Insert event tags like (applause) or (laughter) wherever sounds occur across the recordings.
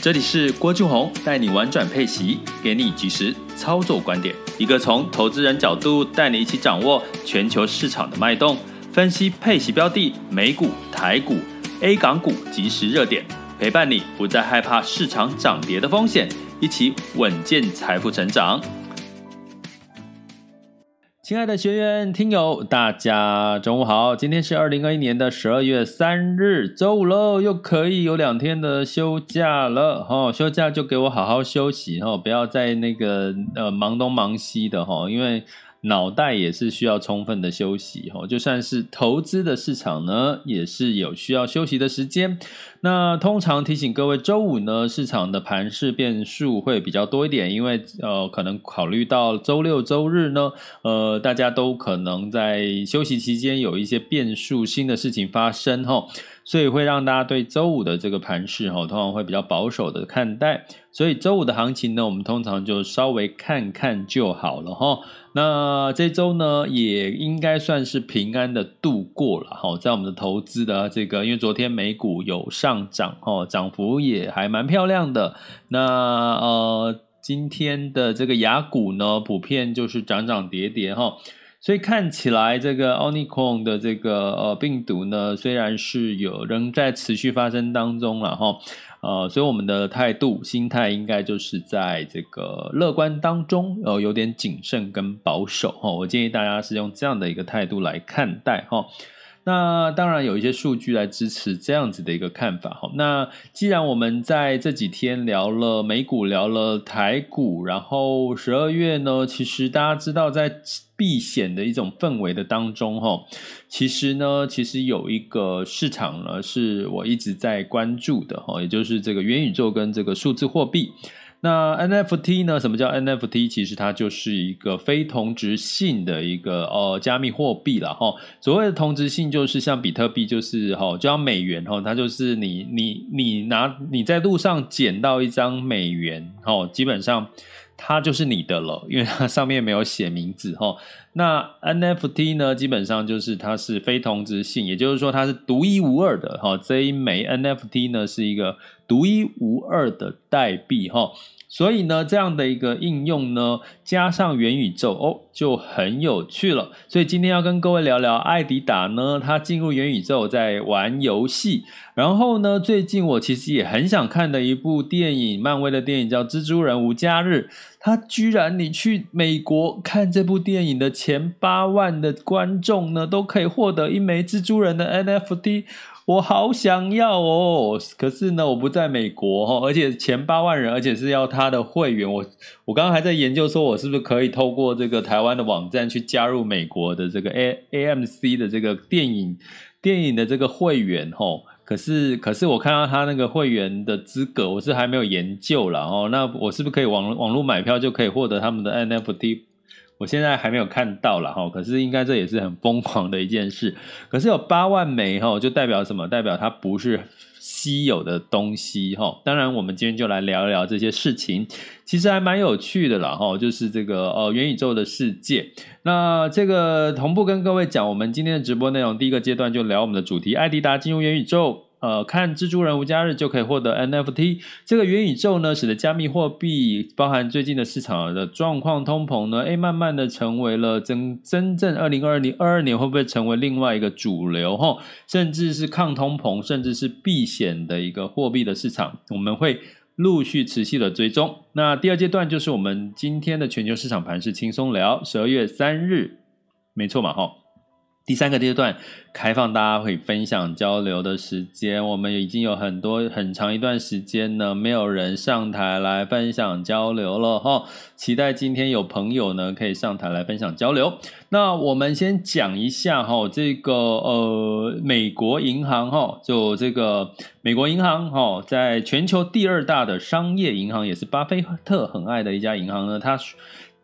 这里是郭俊宏带你玩转配息，给你及时操作观点，一个从投资人角度带你一起掌握全球市场的脉动，分析配息标的、美股、台股、A 港股及时热点，陪伴你不再害怕市场涨跌的风险，一起稳健财富成长。亲爱的学员、听友，大家中午好！今天是二零二一年的十二月三日，周五喽，又可以有两天的休假了哈！休假就给我好好休息哈，不要再那个呃忙东忙西的哈，因为。脑袋也是需要充分的休息哈，就算是投资的市场呢，也是有需要休息的时间。那通常提醒各位，周五呢，市场的盘势变数会比较多一点，因为呃，可能考虑到周六周日呢，呃，大家都可能在休息期间有一些变数、新的事情发生哈。所以会让大家对周五的这个盘势哈，通常会比较保守的看待。所以周五的行情呢，我们通常就稍微看看就好了哈。那这周呢，也应该算是平安的度过了哈。在我们的投资的这个，因为昨天美股有上涨哈，涨幅也还蛮漂亮的。那呃，今天的这个雅股呢，普遍就是涨涨跌跌哈。所以看起来，这个奥尼空的这个呃病毒呢，虽然是有仍在持续发生当中了哈，呃，所以我们的态度、心态应该就是在这个乐观当中，呃，有点谨慎跟保守哈。我建议大家是用这样的一个态度来看待哈。那当然有一些数据来支持这样子的一个看法哈。那既然我们在这几天聊了美股，聊了台股，然后十二月呢，其实大家知道在避险的一种氛围的当中哈，其实呢，其实有一个市场呢是我一直在关注的哈，也就是这个元宇宙跟这个数字货币。那 NFT 呢？什么叫 NFT？其实它就是一个非同质性的一个呃加密货币了哈。所谓的同质性，就是像比特币，就是哈，就像美元哈，它就是你你你拿你在路上捡到一张美元哈，基本上它就是你的了，(laughs) 因为它上面没有写名字哈。那 NFT 呢，基本上就是它是非同质性，也就是说它是独一无二的哈。这一枚 NFT 呢是一个独一无二的代币哈。所以呢，这样的一个应用呢，加上元宇宙哦，就很有趣了。所以今天要跟各位聊聊艾迪达呢，他进入元宇宙在玩游戏。然后呢，最近我其实也很想看的一部电影，漫威的电影叫《蜘蛛人无家日》。他居然，你去美国看这部电影的前八万的观众呢，都可以获得一枚蜘蛛人的 NFT。我好想要哦，可是呢，我不在美国哈，而且前八万人，而且是要他的会员。我我刚刚还在研究，说我是不是可以透过这个台湾的网站去加入美国的这个 A AMC 的这个电影电影的这个会员哈。可是可是我看到他那个会员的资格，我是还没有研究了哦。那我是不是可以网网络买票就可以获得他们的 NFT？我现在还没有看到了哈，可是应该这也是很疯狂的一件事。可是有八万枚哈，就代表什么？代表它不是稀有的东西哈。当然，我们今天就来聊一聊这些事情，其实还蛮有趣的啦哈。就是这个呃元宇宙的世界。那这个同步跟各位讲，我们今天的直播内容，第一个阶段就聊我们的主题：艾迪达进入元宇宙。呃，看蜘蛛人无家日就可以获得 NFT。这个元宇宙呢，使得加密货币包含最近的市场的状况通膨呢，诶，慢慢的成为了真真正二零二零二二年会不会成为另外一个主流哈，甚至是抗通膨，甚至是避险的一个货币的市场，我们会陆续持续的追踪。那第二阶段就是我们今天的全球市场盘是轻松聊，十二月三日，没错嘛哈。第三个阶段，开放大家可以分享交流的时间。我们已经有很多很长一段时间呢，没有人上台来分享交流了哈。期待今天有朋友呢可以上台来分享交流。那我们先讲一下哈，这个呃，美国银行哈，就这个美国银行哈，在全球第二大的商业银行，也是巴菲特很爱的一家银行呢。它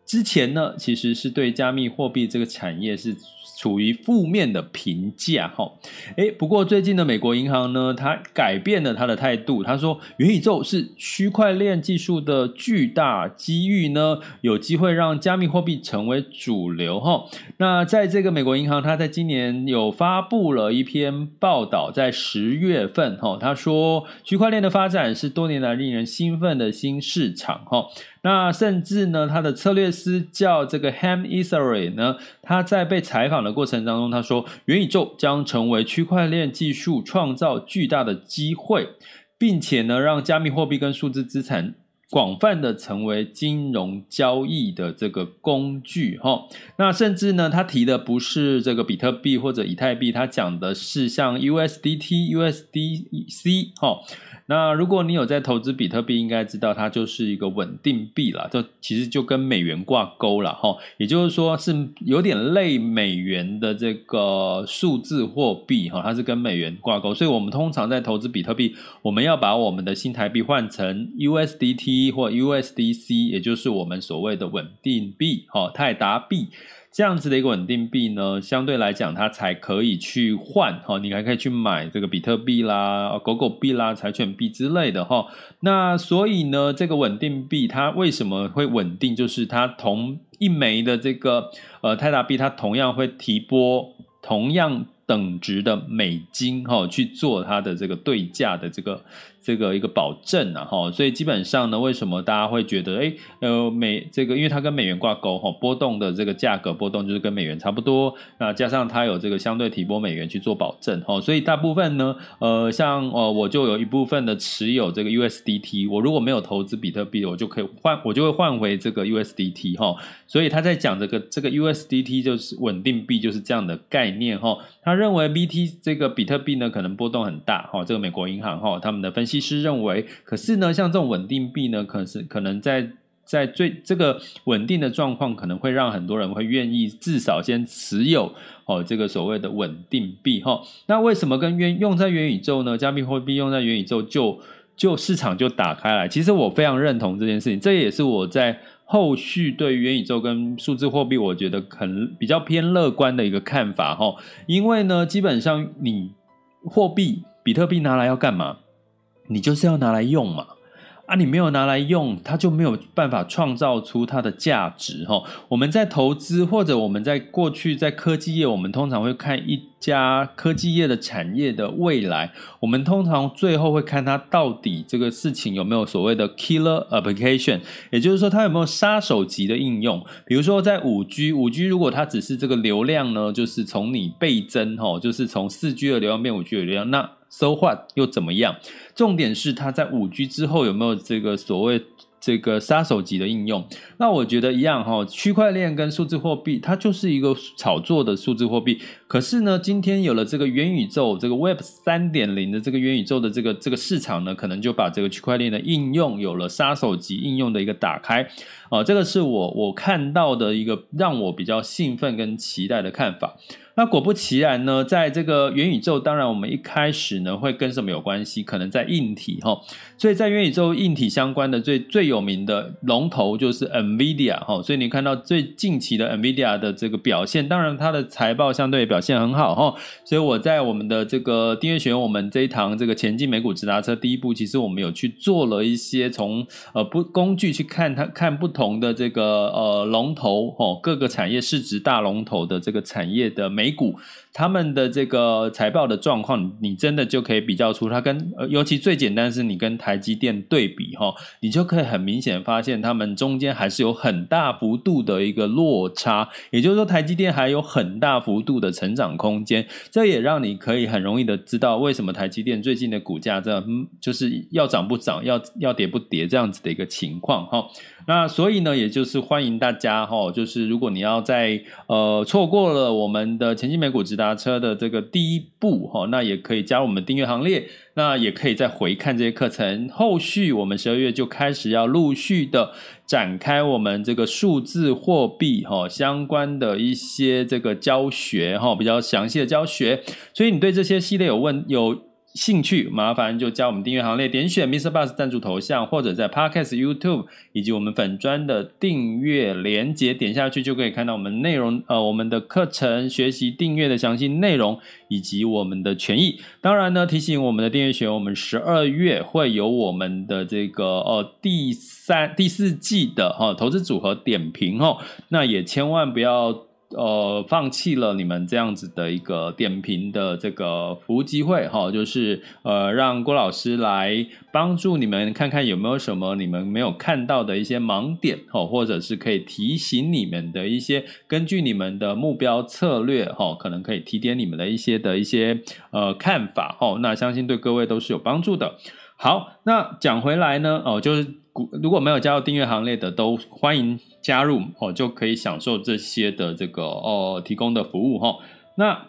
之前呢，其实是对加密货币这个产业是。处于负面的评价，哈，诶，不过最近的美国银行呢，它改变了它的态度，他说元宇宙是区块链技术的巨大机遇呢，有机会让加密货币成为主流，哈。那在这个美国银行，它在今年有发布了一篇报道，在十月份，哈，他说区块链的发展是多年来令人兴奋的新市场，哈。那甚至呢，他的策略师叫这个 Ham Ethering 呢，他在被采访的过程当中，他说元宇宙将成为区块链技术创造巨大的机会，并且呢，让加密货币跟数字资产广泛的成为金融交易的这个工具哈。那甚至呢，他提的不是这个比特币或者以太币，他讲的是像 USDT、USDC 哈。那如果你有在投资比特币，应该知道它就是一个稳定币啦，就其实就跟美元挂钩了哈，也就是说是有点类美元的这个数字货币哈，它是跟美元挂钩，所以我们通常在投资比特币，我们要把我们的新台币换成 USDT 或 USDC，也就是我们所谓的稳定币哈，泰达币。这样子的一个稳定币呢，相对来讲，它才可以去换哈，你还可以去买这个比特币啦、狗狗币啦、柴犬币之类的哈。那所以呢，这个稳定币它为什么会稳定？就是它同一枚的这个呃泰达币，它同样会提拨同样等值的美金哈，去做它的这个对价的这个。这个一个保证啊，哈，所以基本上呢，为什么大家会觉得，哎，呃，美这个，因为它跟美元挂钩，哈，波动的这个价格波动就是跟美元差不多，那加上它有这个相对提拨美元去做保证，哈，所以大部分呢，呃，像呃，我就有一部分的持有这个 USDT，我如果没有投资比特币，我就可以换，我就会换回这个 USDT，哈，所以他在讲这个这个 USDT 就是稳定币，就是这样的概念，哈，他认为 BT 这个比特币呢，可能波动很大，哈，这个美国银行哈，他们的分析。其实认为，可是呢，像这种稳定币呢，可是可能在在最这个稳定的状况，可能会让很多人会愿意至少先持有哦，这个所谓的稳定币哈。那为什么跟元用在元宇宙呢？加密货币用在元宇宙就就市场就打开来。其实我非常认同这件事情，这也是我在后续对元宇宙跟数字货币，我觉得很比较偏乐观的一个看法哈。因为呢，基本上你货币比特币拿来要干嘛？你就是要拿来用嘛，啊，你没有拿来用，它就没有办法创造出它的价值哈。我们在投资或者我们在过去在科技业，我们通常会看一家科技业的产业的未来，我们通常最后会看它到底这个事情有没有所谓的 killer application，也就是说它有没有杀手级的应用。比如说在五 G，五 G 如果它只是这个流量呢，就是从你倍增哈，就是从四 G 的流量变五 G 的流量，那 So what 又怎么样？重点是它在五 G 之后有没有这个所谓这个杀手级的应用？那我觉得一样哈，区块链跟数字货币它就是一个炒作的数字货币。可是呢，今天有了这个元宇宙，这个 Web 三点零的这个元宇宙的这个这个市场呢，可能就把这个区块链的应用有了杀手级应用的一个打开。啊，这个是我我看到的一个让我比较兴奋跟期待的看法。那果不其然呢，在这个元宇宙，当然我们一开始呢会跟什么有关系？可能在硬体哈，所以在元宇宙硬体相关的最最有名的龙头就是 NVIDIA 哈，所以你看到最近期的 NVIDIA 的这个表现，当然它的财报相对表现很好哈，所以我在我们的这个订阅学员我们这一堂这个前进美股直达车第一步，其实我们有去做了一些从呃不工具去看它看不同的这个呃龙头哦，各个产业市值大龙头的这个产业的美。美股他们的这个财报的状况，你真的就可以比较出它跟，尤其最简单是你跟台积电对比哈，你就可以很明显发现他们中间还是有很大幅度的一个落差，也就是说台积电还有很大幅度的成长空间，这也让你可以很容易的知道为什么台积电最近的股价这样，就是要涨不涨，要要跌不跌这样子的一个情况哈。那所以呢，也就是欢迎大家哈，就是如果你要在呃错过了我们的前期美股指导。拿车的这个第一步哈那也可以加入我们订阅行列。那也可以再回看这些课程后续我们十二月就开始要陆续的展开我们这个数字货币哈相关的一些这个教学哈比较详细的教学。所以你对这些系列有问有兴趣，麻烦就加我们订阅行列，点选 Mr. Bus 赞助头像，或者在 Podcast、YouTube 以及我们粉专的订阅连接点下去，就可以看到我们内容，呃，我们的课程学习订阅的详细内容以及我们的权益。当然呢，提醒我们的订阅学员，我们十二月会有我们的这个呃第三、第四季的哈、投资组合点评哦，那也千万不要。呃放弃了你们这样子的一个点评的这个服务机会哈就是呃让郭老师来帮助你们看看有没有什么你们没有看到的一些盲点哈或者是可以提醒你们的一些根据你们的目标策略哈可能可以提点你们的一些的一些呃看法哈那相信对各位都是有帮助的。好那讲回来呢哦就是如果没有加入订阅行列的，都欢迎加入哦，就可以享受这些的这个哦提供的服务哈。那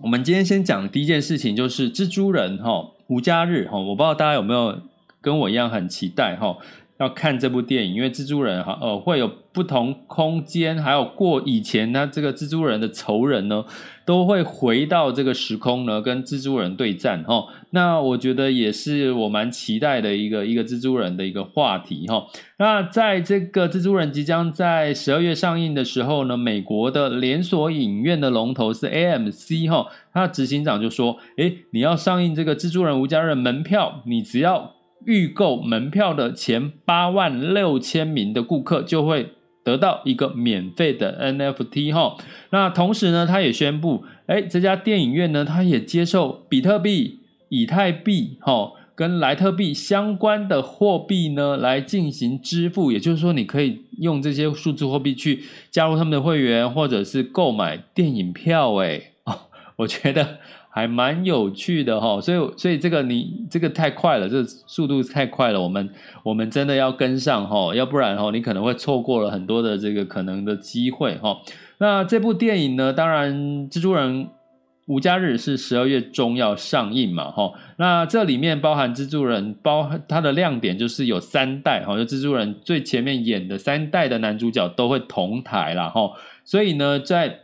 我们今天先讲第一件事情，就是《蜘蛛人》哈，无家日哈，我不知道大家有没有跟我一样很期待哈，要看这部电影，因为《蜘蛛人》哈，呃，会有。不同空间，还有过以前呢，这个蜘蛛人的仇人呢，都会回到这个时空呢，跟蜘蛛人对战哦。那我觉得也是我蛮期待的一个一个蜘蛛人的一个话题哈。那在这个蜘蛛人即将在十二月上映的时候呢，美国的连锁影院的龙头是 AMC 哈，它的执行长就说：“诶，你要上映这个蜘蛛人无家人门票，你只要预购门票的前八万六千名的顾客就会。”得到一个免费的 NFT 哦，那同时呢，他也宣布，哎，这家电影院呢，他也接受比特币、以太币哦，跟莱特币相关的货币呢，来进行支付，也就是说你可以用这些数字货币去加入他们的会员，或者是购买电影票。哎，哦，我觉得。还蛮有趣的哦所以所以这个你这个太快了这速度太快了我们我们真的要跟上哈。要不然哦你可能会错过了很多的这个可能的机会哈。那这部电影呢当然蜘蛛人五加日是十二月中要上映嘛哈。那这里面包含蜘蛛人包含它的亮点就是有三代哈就蜘蛛人最前面演的三代的男主角都会同台了哈。所以呢在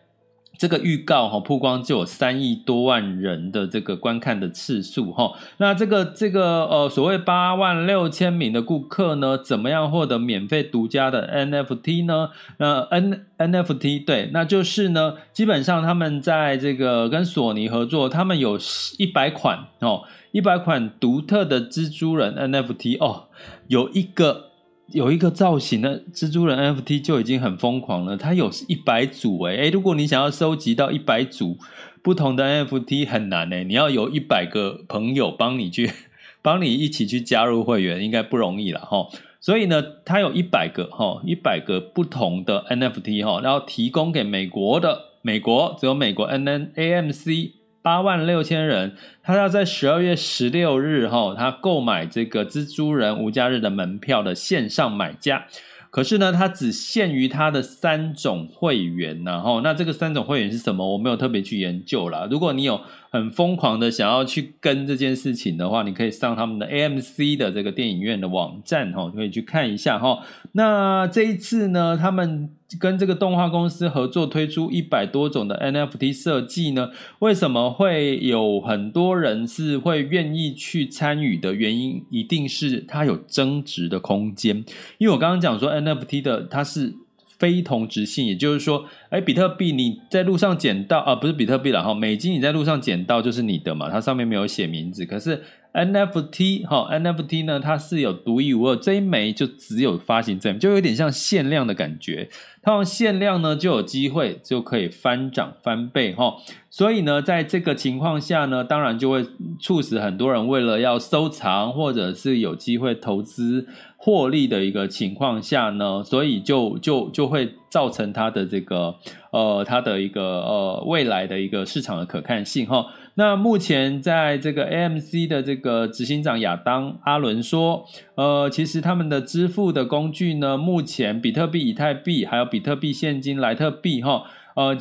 这个预告哈曝光就有三亿多万人的这个观看的次数哈，那这个这个呃所谓八万六千名的顾客呢，怎么样获得免费独家的 NFT 呢？那 N NFT 对，那就是呢，基本上他们在这个跟索尼合作，他们有一百款哦，一百款独特的蜘蛛人 NFT 哦，有一个。有一个造型的蜘蛛人 nft 就已经很疯狂了它有一百组诶如果你想要收集到一百组不同的 nft 很难诶你要有一百个朋友帮你去 (laughs) 帮你一起去加入会员应该不容易了哈所以呢它有一百个哈一百个不同的 nft 哈然后提供给美国的美国只有美国 nnamc 八万六千人，他要在十二月十六日哈，他购买这个蜘蛛人无家日的门票的线上买家，可是呢，他只限于他的三种会员，然后那这个三种会员是什么，我没有特别去研究了。如果你有很疯狂的想要去跟这件事情的话，你可以上他们的 AMC 的这个电影院的网站哈，可以去看一下哈。那这一次呢，他们。跟这个动画公司合作推出一百多种的 NFT 设计呢？为什么会有很多人是会愿意去参与的原因，一定是它有增值的空间。因为我刚刚讲说 NFT 的它是非同质性，也就是说，哎，比特币你在路上捡到啊，不是比特币了哈，美金你在路上捡到就是你的嘛，它上面没有写名字，可是 nft 哈 nft 呢它是有独一无二这一枚就只有发行证就有点像限量的感觉。它用限量呢就有机会就可以翻涨翻倍哈。所以呢在这个情况下呢当然就会促使很多人为了要收藏或者是有机会投资获利的一个情况下呢所以就就就会造成它的这个呃它的一个呃未来的一个市场的可看性哈。那目前在这个 AMC 的这个执行长亚当阿伦说，呃，其实他们的支付的工具呢，目前比特币、以太币还有比特币现金、莱特币哈，呃。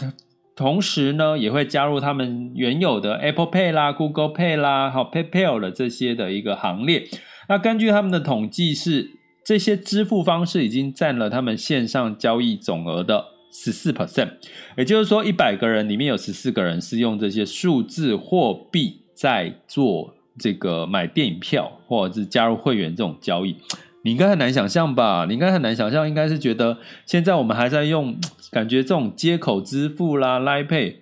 同时呢，也会加入他们原有的 Apple Pay 啦、Google Pay 啦、好 PayPal 的这些的一个行列。那根据他们的统计是，这些支付方式已经占了他们线上交易总额的十四 percent，也就是说，一百个人里面有十四个人是用这些数字货币在做这个买电影票或者是加入会员这种交易。你应该很难想象吧？你应该很难想象，应该是觉得现在我们还在用，感觉这种接口支付啦，Line Pay，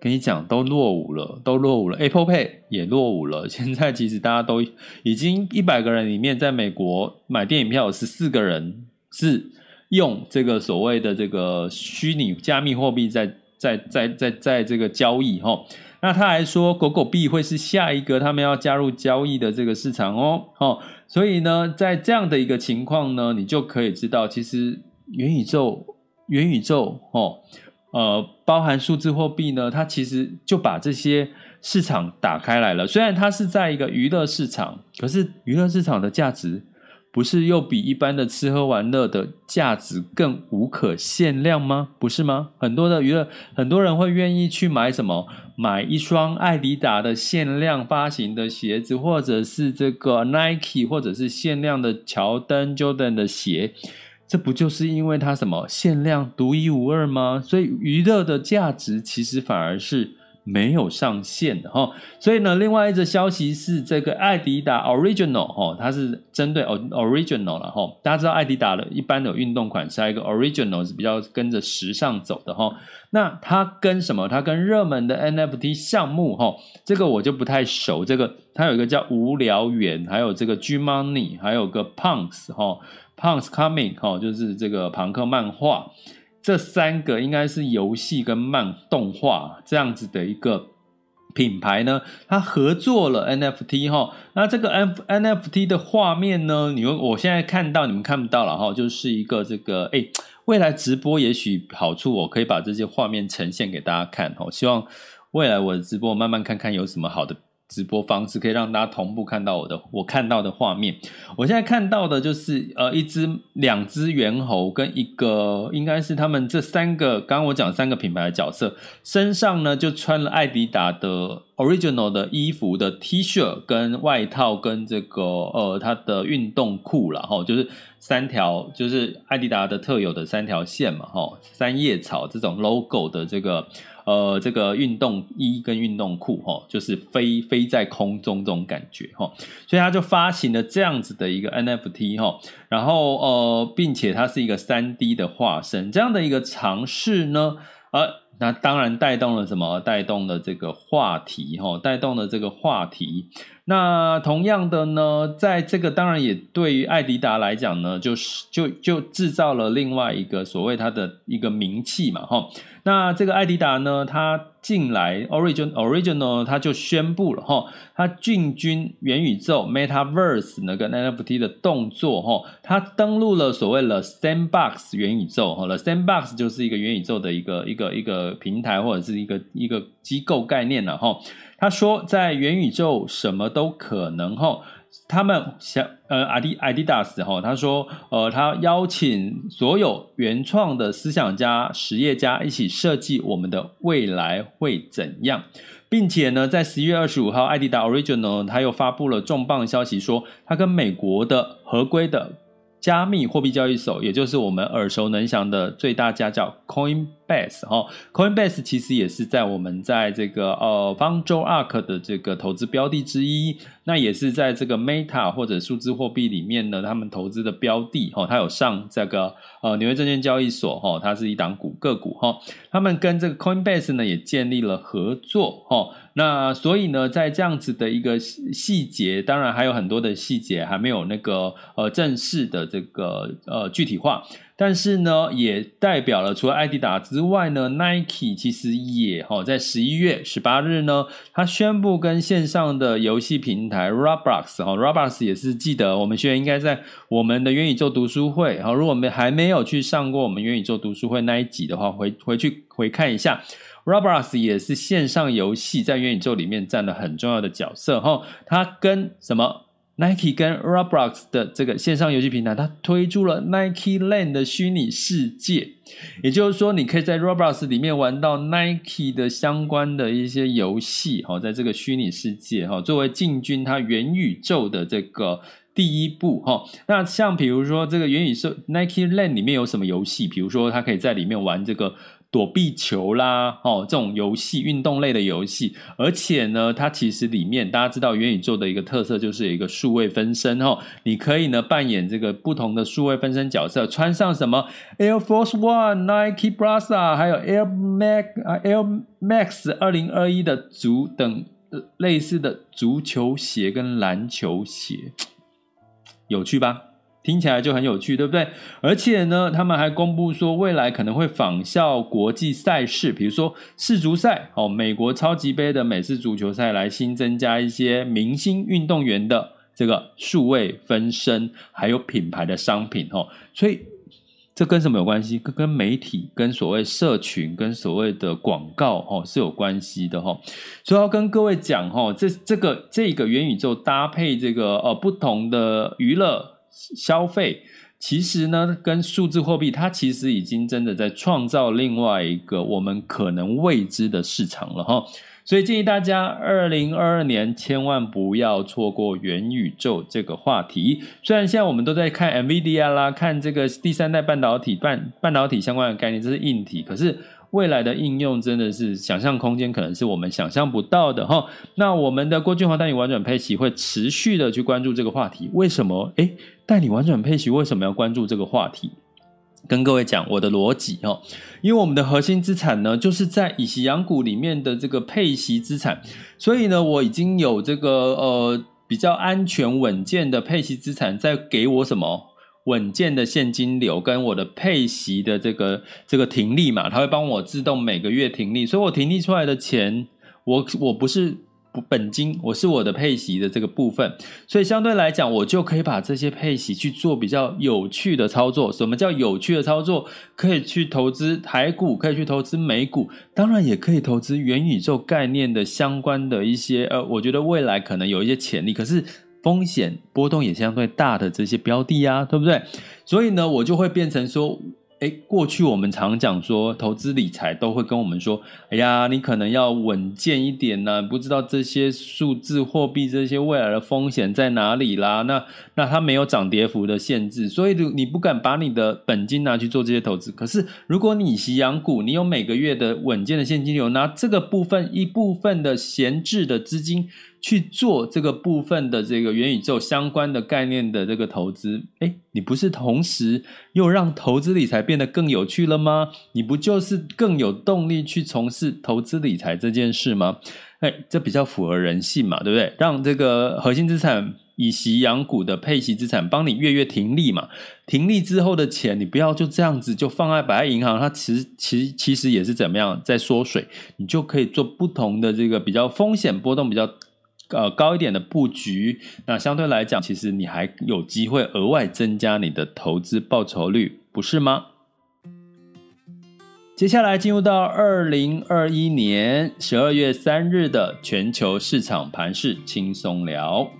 跟你讲都落伍了，都落伍了，Apple Pay 也落伍了。(laughs) 现在其实大家都已经一百个人里面，在美国买电影票有十四个人是用这个所谓的这个虚拟加密货币在在在在在这个交易齁。那他还说，狗狗币会是下一个他们要加入交易的这个市场哦，哦。所以呢，在这样的一个情况呢，你就可以知道，其实元宇宙、元宇宙哦，呃，包含数字货币呢，它其实就把这些市场打开来了。虽然它是在一个娱乐市场，可是娱乐市场的价值。不是又比一般的吃喝玩乐的价值更无可限量吗？不是吗？很多的娱乐，很多人会愿意去买什么？买一双爱迪达的限量发行的鞋子，或者是这个 Nike，或者是限量的乔丹 Jordan 的鞋，这不就是因为它什么限量独一无二吗？所以娱乐的价值其实反而是。没有上限的哈，所以呢，另外一则消息是这个爱迪达 Original 哈，它是针对 Original 了哈。大家知道爱迪达的一般的运动款是一个 Original 是比较跟着时尚走的哈。那它跟什么？它跟热门的 NFT 项目哈，这个我就不太熟。这个它有一个叫无聊猿，还有这个 G Money，还有个 Punks 哈，Punks Coming，就是这个庞克漫画。这三个应该是游戏跟漫动画这样子的一个品牌呢，它合作了 NFT 哈。那这个 N NFT 的画面呢，你们我现在看到你们看不到了哈，就是一个这个哎，未来直播也许好处我可以把这些画面呈现给大家看哈。希望未来我的直播慢慢看看有什么好的。直播方式可以让大家同步看到我的我看到的画面。我现在看到的就是呃一只两只猿猴跟一个应该是他们这三个刚刚我讲三个品牌的角色身上呢就穿了艾迪达的 original 的衣服的 T 恤跟外套跟这个呃它的运动裤了哈，就是三条就是艾迪达的特有的三条线嘛哈，三叶草这种 logo 的这个。呃，这个运动衣跟运动裤，哈，就是飞飞在空中这种感觉，哈，所以他就发行了这样子的一个 NFT，哈，然后呃，并且它是一个三 D 的化身，这样的一个尝试呢，呃，那当然带动了什么？带动了这个话题，哈，带动了这个话题。那同样的呢，在这个当然也对于爱迪达来讲呢，就是就就制造了另外一个所谓它的一个名气嘛，哈。那这个爱迪达呢，它进来 Origin Original，它就宣布了哈，它进军元宇宙 Metaverse 那个 NFT 的动作哈，它登录了所谓的 Sandbox 元宇宙哈，了 Sandbox 就是一个元宇宙的一个一个一个平台或者是一个一个机构概念了哈。他说在元宇宙什么都可能哈。他们想呃，阿迪阿迪达斯哈，他说呃，他邀请所有原创的思想家、实业家一起设计我们的未来会怎样，并且呢，在十一月二十五号，艾迪达 Original 他又发布了重磅消息说，他跟美国的合规的加密货币交易所，也就是我们耳熟能详的最大家叫 Coin Coinbase 哈，Coinbase 其实也是在我们在这个呃方舟 Ark 的这个投资标的之一。那也是在这个 Meta 或者数字货币里面呢，他们投资的标的哈，它有上这个呃纽约证券交易所哈，它是一档股个股哈，他们跟这个 Coinbase 呢也建立了合作哈，那所以呢，在这样子的一个细节，当然还有很多的细节还没有那个呃正式的这个呃具体化。但是呢，也代表了除了艾迪达之外呢，Nike 其实也哈在十一月十八日呢，他宣布跟线上的游戏平台 Roblox 哈，Roblox 也是记得我们学员应该在我们的元宇宙读书会哈，如果没还没有去上过我们元宇宙读书会那一集的话，回回去回看一下，Roblox 也是线上游戏在元宇宙里面占了很重要的角色哈，它跟什么？Nike 跟 Roblox 的这个线上游戏平台，它推出了 Nike Land 的虚拟世界，也就是说，你可以在 Roblox 里面玩到 Nike 的相关的一些游戏，哈，在这个虚拟世界，哈，作为进军它元宇宙的这个第一步，哈。那像比如说这个元宇宙 Nike Land 里面有什么游戏？比如说，它可以在里面玩这个。躲避球啦，哦，这种游戏，运动类的游戏，而且呢，它其实里面大家知道元宇宙的一个特色就是有一个数位分身哦，你可以呢扮演这个不同的数位分身角色，穿上什么 Air Force one nike braza 还有 Air Max 啊 Air Max 二零二一的足等类似的足球鞋跟篮球鞋，有趣吧？听起来就很有趣，对不对？而且呢，他们还公布说，未来可能会仿效国际赛事，比如说世足赛哦，美国超级杯的美式足球赛，来新增加一些明星运动员的这个数位分身，还有品牌的商品哦。所以这跟什么有关系？跟跟媒体、跟所谓社群、跟所谓的广告哦是有关系的哈。所以要跟各位讲哈，这这个这个元宇宙搭配这个呃不同的娱乐。消费其实呢，跟数字货币，它其实已经真的在创造另外一个我们可能未知的市场了哈。所以建议大家，二零二二年千万不要错过元宇宙这个话题。虽然现在我们都在看 NVIDIA 啦，看这个第三代半导体、半半导体相关的概念，这是硬体，可是。未来的应用真的是想象空间，可能是我们想象不到的哈。那我们的郭俊华带你玩转佩奇会持续的去关注这个话题。为什么？诶，带你玩转佩奇为什么要关注这个话题？跟各位讲我的逻辑哈，因为我们的核心资产呢，就是在以息养股里面的这个配息资产，所以呢，我已经有这个呃比较安全稳健的配息资产在给我什么？稳健的现金流跟我的配息的这个这个停利嘛，它会帮我自动每个月停利，所以我停利出来的钱，我我不是本金，我是我的配息的这个部分，所以相对来讲，我就可以把这些配息去做比较有趣的操作。什么叫有趣的操作？可以去投资台股，可以去投资美股，当然也可以投资元宇宙概念的相关的一些呃，我觉得未来可能有一些潜力，可是。风险波动也相对大的这些标的啊，对不对？所以呢，我就会变成说，诶，过去我们常讲说，投资理财都会跟我们说，哎呀，你可能要稳健一点呢，不知道这些数字货币这些未来的风险在哪里啦。那那它没有涨跌幅的限制，所以你不敢把你的本金拿去做这些投资。可是如果你以息养股，你有每个月的稳健的现金流，拿这个部分一部分的闲置的资金。去做这个部分的这个元宇宙相关的概念的这个投资，诶，你不是同时又让投资理财变得更有趣了吗？你不就是更有动力去从事投资理财这件事吗？诶，这比较符合人性嘛，对不对？让这个核心资产以息养股的配息资产帮你月月停利嘛，停利之后的钱你不要就这样子就放在摆在银行，它其实其实其实也是怎么样在缩水，你就可以做不同的这个比较风险波动比较。呃，高一点的布局，那相对来讲，其实你还有机会额外增加你的投资报酬率，不是吗？接下来进入到二零二一年十二月三日的全球市场盘势轻松聊。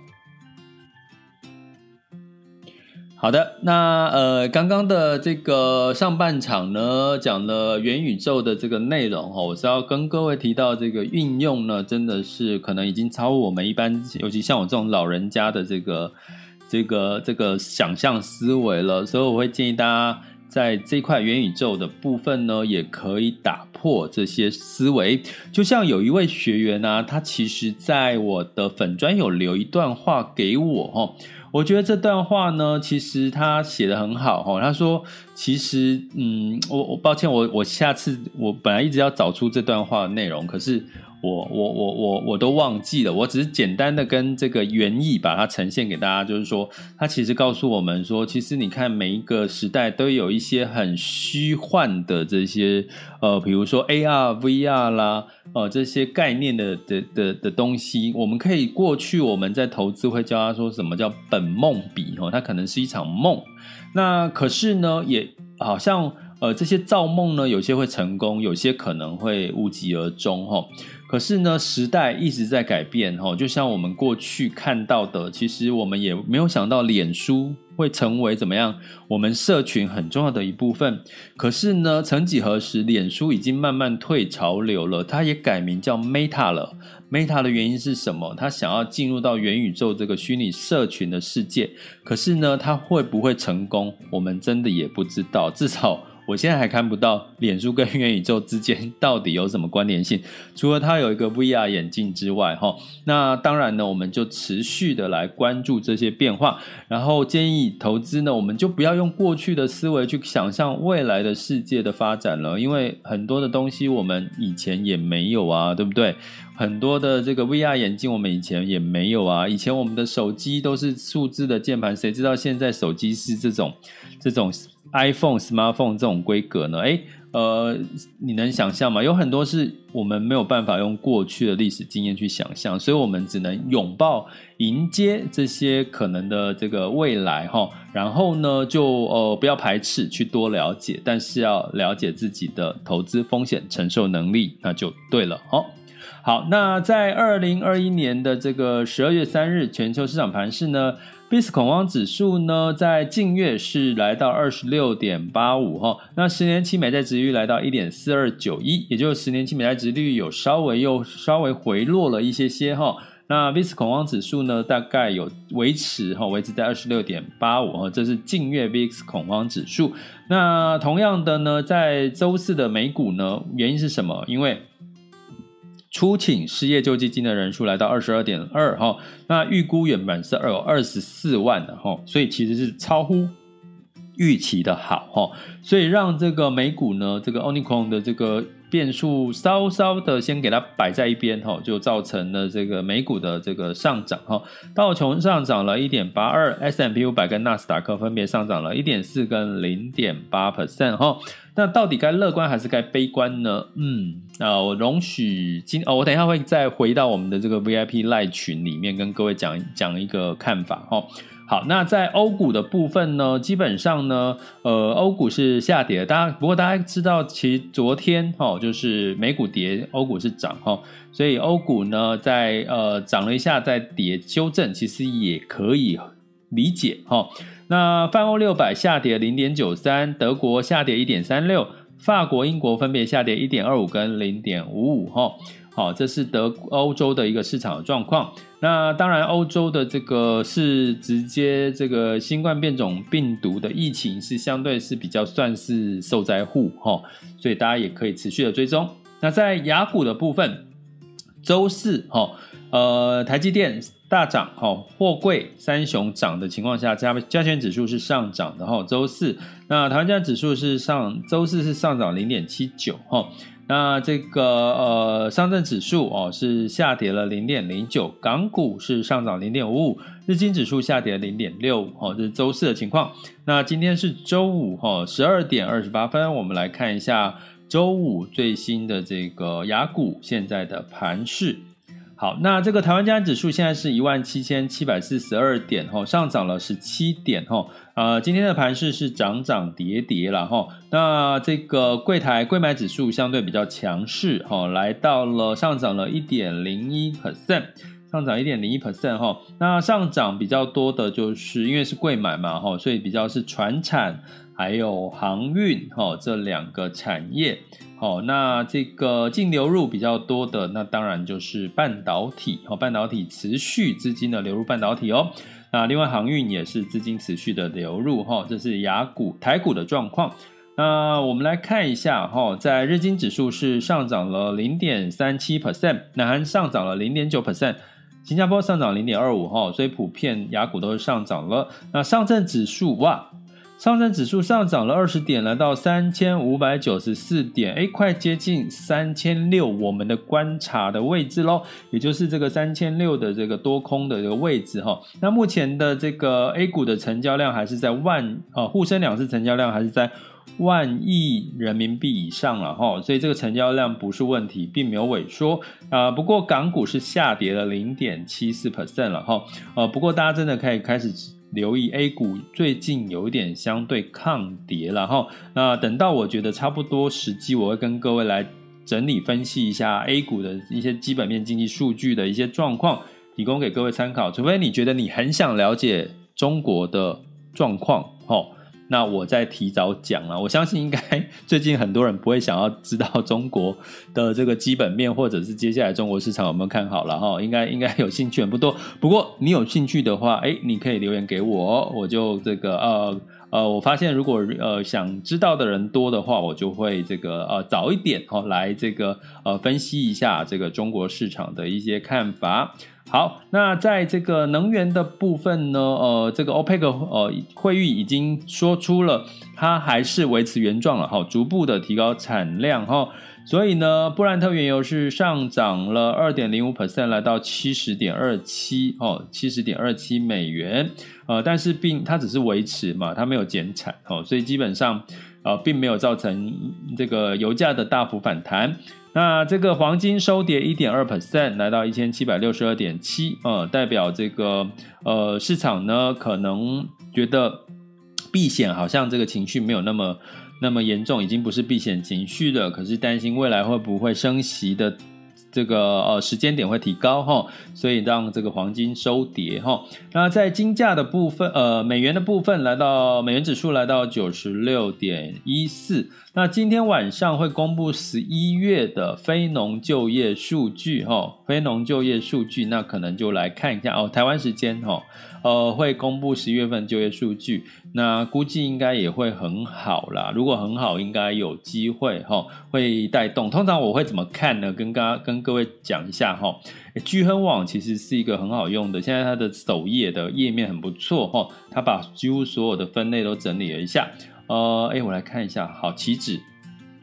好的，那呃，刚刚的这个上半场呢，讲了元宇宙的这个内容哈，我是要跟各位提到这个运用呢，真的是可能已经超我们一般，尤其像我这种老人家的这个这个这个想象思维了，所以我会建议大家在这块元宇宙的部分呢，也可以打破这些思维。就像有一位学员呢、啊，他其实在我的粉专有留一段话给我哈。我觉得这段话呢，其实他写的很好哈。他说：“其实，嗯，我我抱歉，我我下次我本来一直要找出这段话的内容，可是。”我我我我我都忘记了，我只是简单的跟这个原意把它呈现给大家，就是说，它其实告诉我们说，其实你看每一个时代都有一些很虚幻的这些呃，比如说 AR、VR 啦，呃，这些概念的的的的东西，我们可以过去我们在投资会教他说什么叫本梦比哦，它可能是一场梦，那可是呢，也好像呃这些造梦呢，有些会成功，有些可能会无疾而终哈。可是呢，时代一直在改变，哈，就像我们过去看到的，其实我们也没有想到脸书会成为怎么样，我们社群很重要的一部分。可是呢，曾几何时，脸书已经慢慢退潮流了，它也改名叫 Meta 了。Meta 的原因是什么？它想要进入到元宇宙这个虚拟社群的世界。可是呢，它会不会成功？我们真的也不知道。至少。我现在还看不到脸书跟元宇宙之间到底有什么关联性，除了它有一个 VR 眼镜之外，哈，那当然呢，我们就持续的来关注这些变化，然后建议投资呢，我们就不要用过去的思维去想象未来的世界的发展了，因为很多的东西我们以前也没有啊，对不对？很多的这个 VR 眼镜我们以前也没有啊，以前我们的手机都是数字的键盘，谁知道现在手机是这种这种。iPhone、Smartphone 这种规格呢？诶，呃，你能想象吗？有很多是我们没有办法用过去的历史经验去想象，所以我们只能拥抱、迎接这些可能的这个未来哈。然后呢，就呃不要排斥去多了解，但是要了解自己的投资风险承受能力，那就对了。好，好，那在二零二一年的这个十二月三日，全球市场盘势呢？VIX 恐慌指数呢，在近月是来到二十六点八五哈，那十年期美债殖利率来到一点四二九一，也就是十年期美债殖利率有稍微又稍微回落了一些些哈。那 VIX 恐慌指数呢，大概有维持哈，维持在二十六点八五哈，这是近月 VIX 恐慌指数。那同样的呢，在周四的美股呢，原因是什么？因为初请失业救济金的人数来到二十二点二哈，那预估原本是有二十四万的哈，所以其实是超乎预期的好哈，所以让这个美股呢，这个 Onicron 的这个变数稍稍的先给它摆在一边哈，就造成了这个美股的这个上涨哈，道琼上涨了一点八二，S M P 五百跟纳斯达克分别上涨了一点四跟零点八 percent 哈。那到底该乐观还是该悲观呢？嗯，啊，我容许今哦，我等一下会再回到我们的这个 VIP 赖群里面跟各位讲讲一个看法哈。好，那在欧股的部分呢，基本上呢，呃，欧股是下跌。大家不过大家知道，其实昨天哈，就是美股跌，欧股是涨哈，所以欧股呢在呃涨了一下再跌修正，其实也可以理解哈。那泛欧六百下跌零点九三，德国下跌一点三六，法国、英国分别下跌一点二五跟零点五五哈。好，这是德欧洲的一个市场的状况。那当然，欧洲的这个是直接这个新冠变种病毒的疫情是相对是比较算是受灾户哈，所以大家也可以持续的追踪。那在雅股的部分，周四哈，呃，台积电。大涨哈，货柜三雄涨的情况下，加加权指数是上涨的哈。周四，那台湾加指数是上，周四是上涨零点七九哈。那这个呃上证指数哦是下跌了零点零九，港股是上涨零点五五，日经指数下跌零点六五哦。这是周四的情况。那今天是周五哈，十二点二十八分，我们来看一下周五最新的这个雅股现在的盘势。好，那这个台湾加权指数现在是一万七千七百四十二点，吼，上涨了十七点，吼，呃，今天的盘势是涨涨跌跌了，吼。那这个柜台柜买指数相对比较强势，吼，来到了上涨了一点零一 percent，上涨一点零一 percent，哈。那上涨比较多的就是因为是贵买嘛，哈，所以比较是船产还有航运，哈，这两个产业。好，那这个净流入比较多的，那当然就是半导体。哦，半导体持续资金的流入半导体哦。那另外航运也是资金持续的流入。哈，这是雅股、台股的状况。那我们来看一下，哈，在日经指数是上涨了零点三七 percent，南韩上涨了零点九 percent，新加坡上涨零点二五。哈，所以普遍雅股都是上涨了。那上证指数哇。上证指数上涨了二十点，来到三千五百九十四点，哎，快接近三千六，我们的观察的位置喽，也就是这个三千六的这个多空的这个位置哈。那目前的这个 A 股的成交量还是在万啊，沪深两市成交量还是在万亿人民币以上了哈，所以这个成交量不是问题，并没有萎缩啊。不过港股是下跌了零点七四 percent 了哈，呃，不过大家真的可以开始。留意 A 股最近有一点相对抗跌了哈，那等到我觉得差不多时机，我会跟各位来整理分析一下 A 股的一些基本面经济数据的一些状况，提供给各位参考。除非你觉得你很想了解中国的状况，哈。那我再提早讲了，我相信应该 (laughs) 最近很多人不会想要知道中国的这个基本面，或者是接下来中国市场有没有看好了哈，应该应该有兴趣人不多。不过你有兴趣的话，哎，你可以留言给我，我就这个呃呃，我发现如果呃想知道的人多的话，我就会这个呃早一点哦来这个呃分析一下这个中国市场的一些看法。好，那在这个能源的部分呢，呃，这个 OPEC 呃会议已经说出了，它还是维持原状了，哈，逐步的提高产量，哈，所以呢，布兰特原油是上涨了二点零五 percent，来到七十点二七，哦，七十点二七美元，呃，但是并它只是维持嘛，它没有减产，哦，所以基本上，呃，并没有造成这个油价的大幅反弹。那这个黄金收跌一点二 percent，来到一千七百六十二点七，呃，代表这个呃市场呢可能觉得避险好像这个情绪没有那么那么严重，已经不是避险情绪了，可是担心未来会不会升息的。这个呃时间点会提高哈，所以让这个黄金收跌哈。那在金价的部分，呃美元的部分来到美元指数来到九十六点一四。那今天晚上会公布十一月的非农就业数据哈，非农就业数据，那可能就来看一下哦，台湾时间哈。呃，会公布十一月份就业数据，那估计应该也会很好啦。如果很好，应该有机会哈，会带动。通常我会怎么看呢？跟刚跟各位讲一下哈。巨亨网其实是一个很好用的，现在它的首页的页面很不错哈，它把几乎所有的分类都整理了一下。呃，哎，我来看一下，好，期指。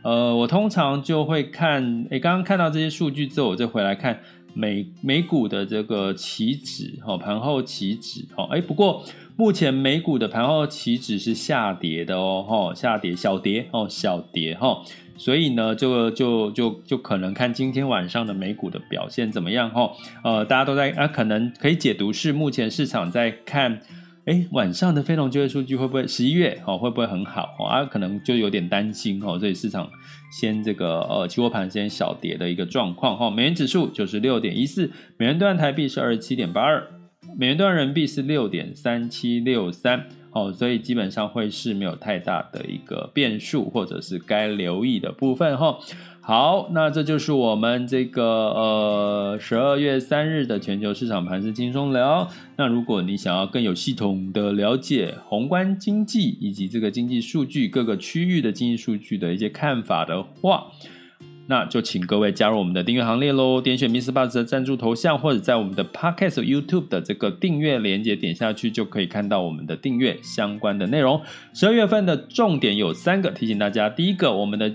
呃，我通常就会看，哎，刚刚看到这些数据之后，我再回来看。美美股的这个期指，哈，盘后期指，哈，哎，不过目前美股的盘后期指是下跌的哦，哈，下跌，小跌，哦，小跌，哈，所以呢，就就就就可能看今天晚上的美股的表现怎么样，哈，呃，大家都在啊，可能可以解读是目前市场在看。哎，晚上的非农就业数据会不会十一月哦，会不会很好哦？啊，可能就有点担心哦，所以市场先这个呃期货盘先小跌的一个状况哈。美元指数九十六点一四，美元兑台币是二十七点八二，美元兑人民币是六点三七六三哦，所以基本上会是没有太大的一个变数，或者是该留意的部分哈。好，那这就是我们这个呃十二月三日的全球市场盘势轻松聊。那如果你想要更有系统的了解宏观经济以及这个经济数据各个区域的经济数据的一些看法的话，那就请各位加入我们的订阅行列喽。点选 Miss Bus 的赞助头像，或者在我们的 Podcast YouTube 的这个订阅连接点下去，就可以看到我们的订阅相关的内容。十二月份的重点有三个，提醒大家：第一个，我们的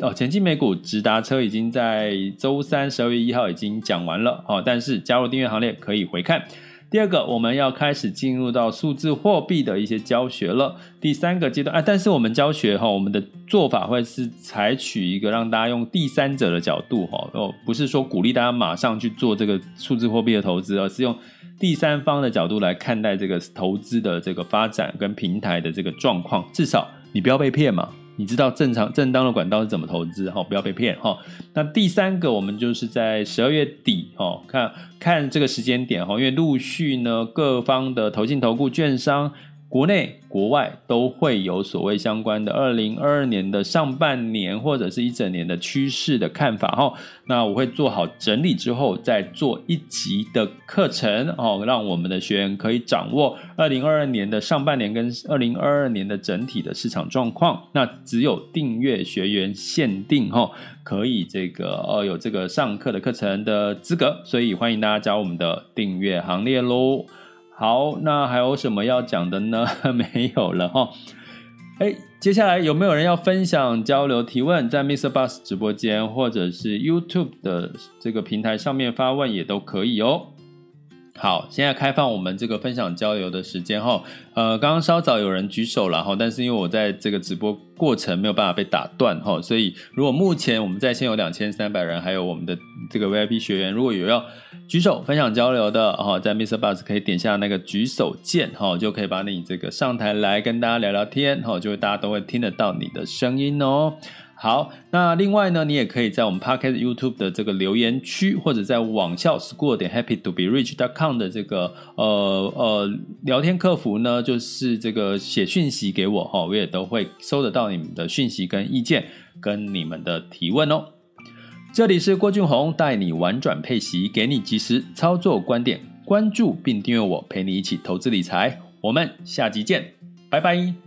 哦，前进美股直达车已经在周三十二月一号已经讲完了哦，但是加入订阅行列可以回看。第二个，我们要开始进入到数字货币的一些教学了。第三个阶段啊，但是我们教学哈，我们的做法会是采取一个让大家用第三者的角度哈，哦，不是说鼓励大家马上去做这个数字货币的投资，而是用第三方的角度来看待这个投资的这个发展跟平台的这个状况，至少你不要被骗嘛。你知道正常正当的管道是怎么投资哈？不要被骗哈。那第三个，我们就是在十二月底哈，看看这个时间点哈，因为陆续呢各方的投信、投顾、券商。国内国外都会有所谓相关的二零二二年的上半年或者是一整年的趋势的看法哈。那我会做好整理之后再做一集的课程哦，让我们的学员可以掌握二零二二年的上半年跟二零二二年的整体的市场状况。那只有订阅学员限定哈，可以这个呃有这个上课的课程的资格，所以欢迎大家加入我们的订阅行列喽。好，那还有什么要讲的呢？(laughs) 没有了哈。哎，接下来有没有人要分享、交流、提问？在 Mister Bus 直播间或者是 YouTube 的这个平台上面发问也都可以哦。好，现在开放我们这个分享交流的时间哈。呃，刚刚稍早有人举手了哈，但是因为我在这个直播过程没有办法被打断哈，所以如果目前我们在线有两千三百人，还有我们的这个 VIP 学员，如果有要举手分享交流的哈，在 Mr. Bus 可以点下那个举手键哈，就可以把你这个上台来跟大家聊聊天哈，就会大家都会听得到你的声音哦。好，那另外呢，你也可以在我们 Podcast YouTube 的这个留言区，或者在网校 School 点 Happy to be Rich dot com 的这个呃呃聊天客服呢，就是这个写讯息给我哈，我也都会收得到你们的讯息跟意见，跟你们的提问哦。这里是郭俊宏带你玩转配息，给你及时操作观点，关注并订阅我，陪你一起投资理财。我们下集见，拜拜。